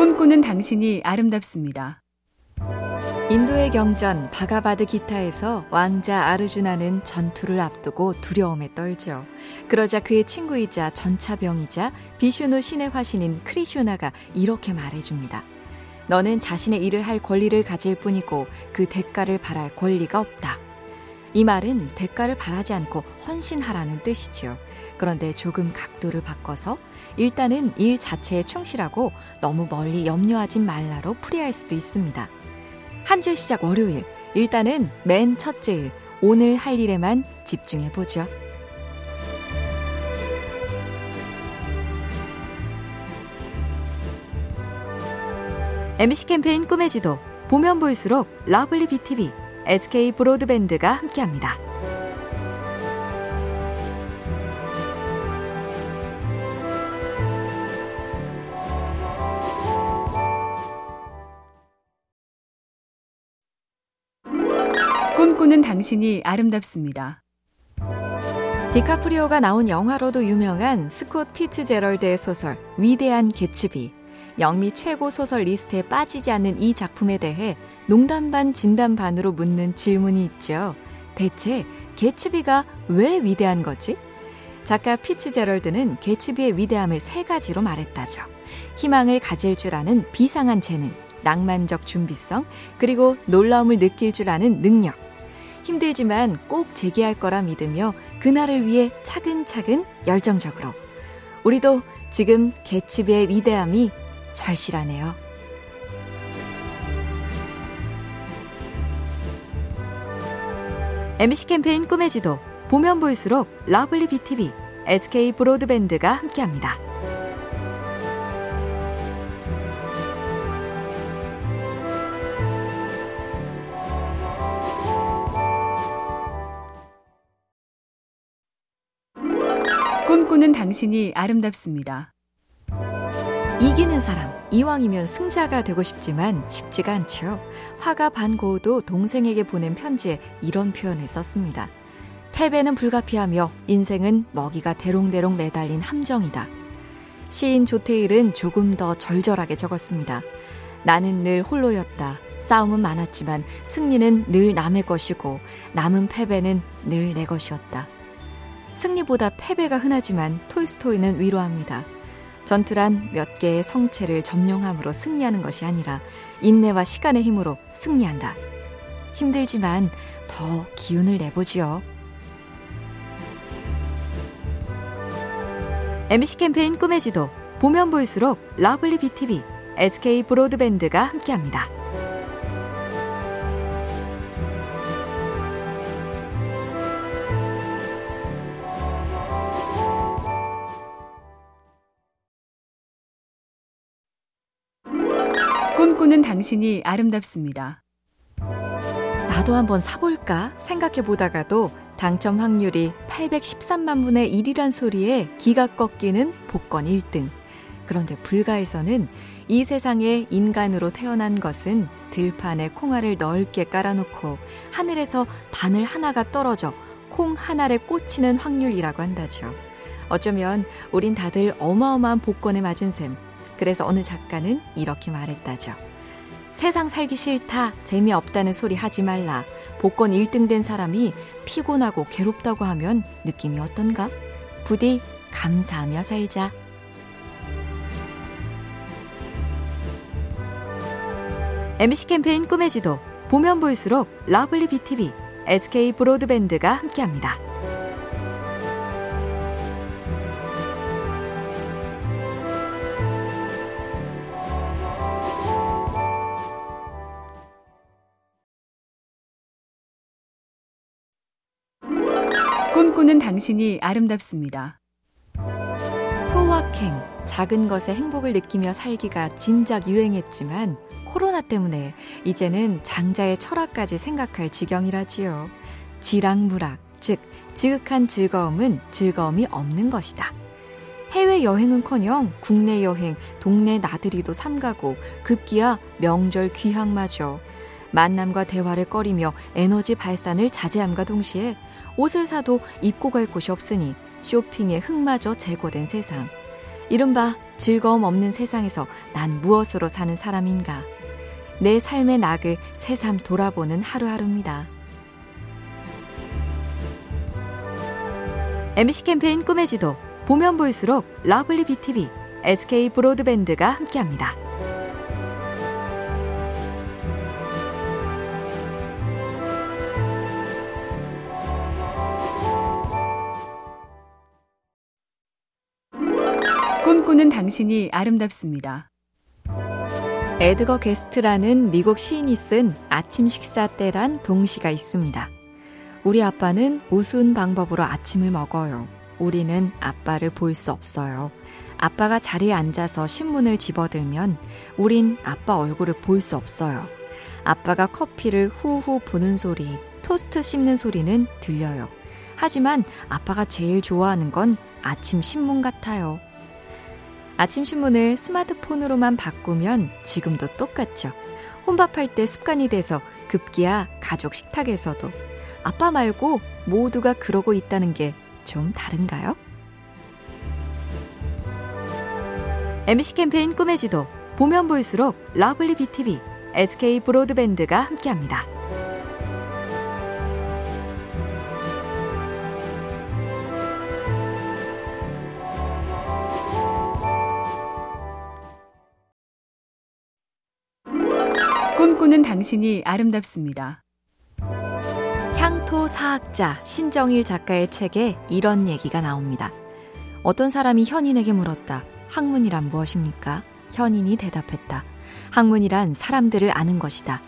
꿈꾸는 당신이 아름답습니다. 인도의 경전 바가바드 기타에서 왕자 아르주나는 전투를 앞두고 두려움에 떨죠. 그러자 그의 친구이자 전차병이자 비슈누 신의 화신인 크리슈나가 이렇게 말해줍니다. 너는 자신의 일을 할 권리를 가질 뿐이고 그 대가를 바랄 권리가 없다. 이 말은 대가를 바라지 않고 헌신하라는 뜻이지요. 그런데 조금 각도를 바꿔서 일단은 일 자체에 충실하고 너무 멀리 염려하지 말라로 풀이할 수도 있습니다. 한 주의 시작 월요일. 일단은 맨 첫째 일, 오늘 할 일에만 집중해 보죠. MC 캠페인 꿈의 지도 보면 볼수록 lovely BTV, SK 브로드밴드가 함께합니다. 꿈꾸는 당신이 아름답습니다. 디카프리오가 나온 영화로도 유명한 스콧 피츠제럴드의 소설 위대한 개츠비. 영미 최고 소설 리스트에 빠지지 않는 이 작품에 대해 농담 반 진담 반으로 묻는 질문이 있죠. 대체 개츠비가 왜 위대한 거지? 작가 피츠제럴드는 개츠비의 위대함을 세 가지로 말했다죠. 희망을 가질 줄 아는 비상한 재능, 낭만적 준비성, 그리고 놀라움을 느낄 줄 아는 능력. 힘들지만 꼭 재기할 거라 믿으며 그날을 위해 차근차근 열정적으로. 우리도 지금 개츠비의 위대함이 절실하네요. MC 캠페인 꿈의 지도 보면 볼수록 lovely BTV, SK 브로드밴드가 함께합니다. 꿈꾸는 당신이 아름답습니다. 이기는 사람, 이왕이면 승자가 되고 싶지만 쉽지가 않죠. 화가 반고도 동생에게 보낸 편지에 이런 표현을 썼습니다. 패배는 불가피하며 인생은 먹이가 대롱대롱 매달린 함정이다. 시인 조태일은 조금 더 절절하게 적었습니다. 나는 늘 홀로였다. 싸움은 많았지만 승리는 늘 남의 것이고 남은 패배는 늘 내 것이었다. 승리보다 패배가 흔하지만 톨스토이는 위로합니다. 전투란 몇 개의 성채를 점령함으로 승리하는 것이 아니라 인내와 시간의 힘으로 승리한다. 힘들지만 더 기운을 내보지요. MC 캠페인 꿈의 지도 보면 볼수록 lovely BTV, SK 브로드밴드가 함께합니다. 꿈꾸는 당신이 아름답습니다. 나도 한번 사볼까 생각해 보다가도 당첨 확률이 813만 분의 1이란 소리에 기가 꺾이는 복권 1등. 그런데 불가에서는 이 세상에 인간으로 태어난 것은 들판에 콩알을 넓게 깔아놓고 하늘에서 바늘 하나가 떨어져 콩한 알에 꽂히는 확률이라고 한다죠. 어쩌면 우린 다들 어마어마한 복권에 맞은 셈. 그래서 어느 작가는 이렇게 말했다죠. 세상 살기 싫다, 재미없다는 소리 하지 말라. 복권 1등 된 사람이 피곤하고 괴롭다고 하면 느낌이 어떤가? 부디 감사하며 살자. MC 캠페인 꿈의 지도 보면 볼수록 lovely BTV, SK 브로드밴드가 함께합니다. 꿈꾸는 당신이 아름답습니다. 소확행, 작은 것에 행복을 느끼며 살기가 진작 유행했지만 코로나 때문에 이제는 장자의 철학까지 생각할 지경이라지요. 지랑무락, 즉 지극한 즐거움은 즐거움이 없는 것이다. 해외 여행은커녕 국내 여행, 동네 나들이도 삼가고 급기야 명절 귀향마저 만남과 대화를 꺼리며 에너지 발산을 자제함과 동시에 옷을 사도 입고 갈 곳이 없으니 쇼핑의 흥마저 제거된 세상. 이른바 즐거움 없는 세상에서 난 무엇으로 사는 사람인가. 내 삶의 낙을 새삼 돌아보는 하루하루입니다. MC 캠페인 꿈의 지도 보면 볼수록 lovely BTV, SK 브로드밴드가 함께합니다. 꿈꾸는 당신이 아름답습니다. 에드거 게스트라는 미국 시인이 쓴 아침 식사 때란 동시가 있습니다. 우리 아빠는 우스운 방법으로 아침을 먹어요. 우리는 아빠를 볼 수 없어요. 아빠가 자리에 앉아서 신문을 집어들면 우린 아빠 얼굴을 볼 수 없어요. 아빠가 커피를 후후 부는 소리, 토스트 씹는 소리는 들려요. 하지만 아빠가 제일 좋아하는 건 아침 신문 같아요. 아침 신문을 스마트폰으로만 바꾸면 지금도 똑같죠. 혼밥할 때 습관이 돼서 급기야 가족 식탁에서도 아빠 말고 모두가 그러고 있다는 게 좀 다른가요? MC 캠페인 꿈의 지도 보면 볼수록 lovely BTV, SK 브로드밴드가 함께합니다. 꿈꾸는 당신이 아름답습니다. 향토 사학자 신정일 작가의 책에 이런 얘기가 나옵니다. 어떤 사람이 현인에게 물었다. 학문이란 무엇입니까? 현인이 대답했다. 학문이란 사람들을 아는 것이다.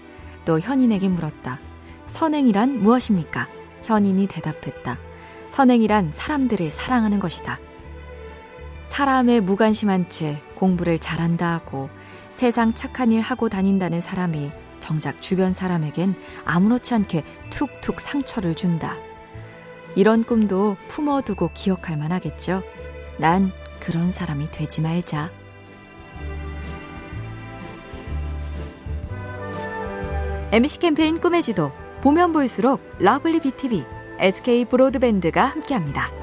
또 현인에게 물었다. 선행이란 무엇입니까? 현인이 대답했다. 선행이란 사람들을 사랑하는 것이다. 사람의 무관심한 채 공부를 잘한다 하고 세상 착한 일 하고 다닌다는 사람이 정작 주변 사람에겐 아무렇지 않게 툭툭 상처를 준다. 이런 꿈도 품어두고 기억할 만하겠죠. 난 그런 사람이 되지 말자. MC 캠페인 꿈의 지도 보면 볼수록 lovely BTV, SK 브로드밴드가 함께합니다.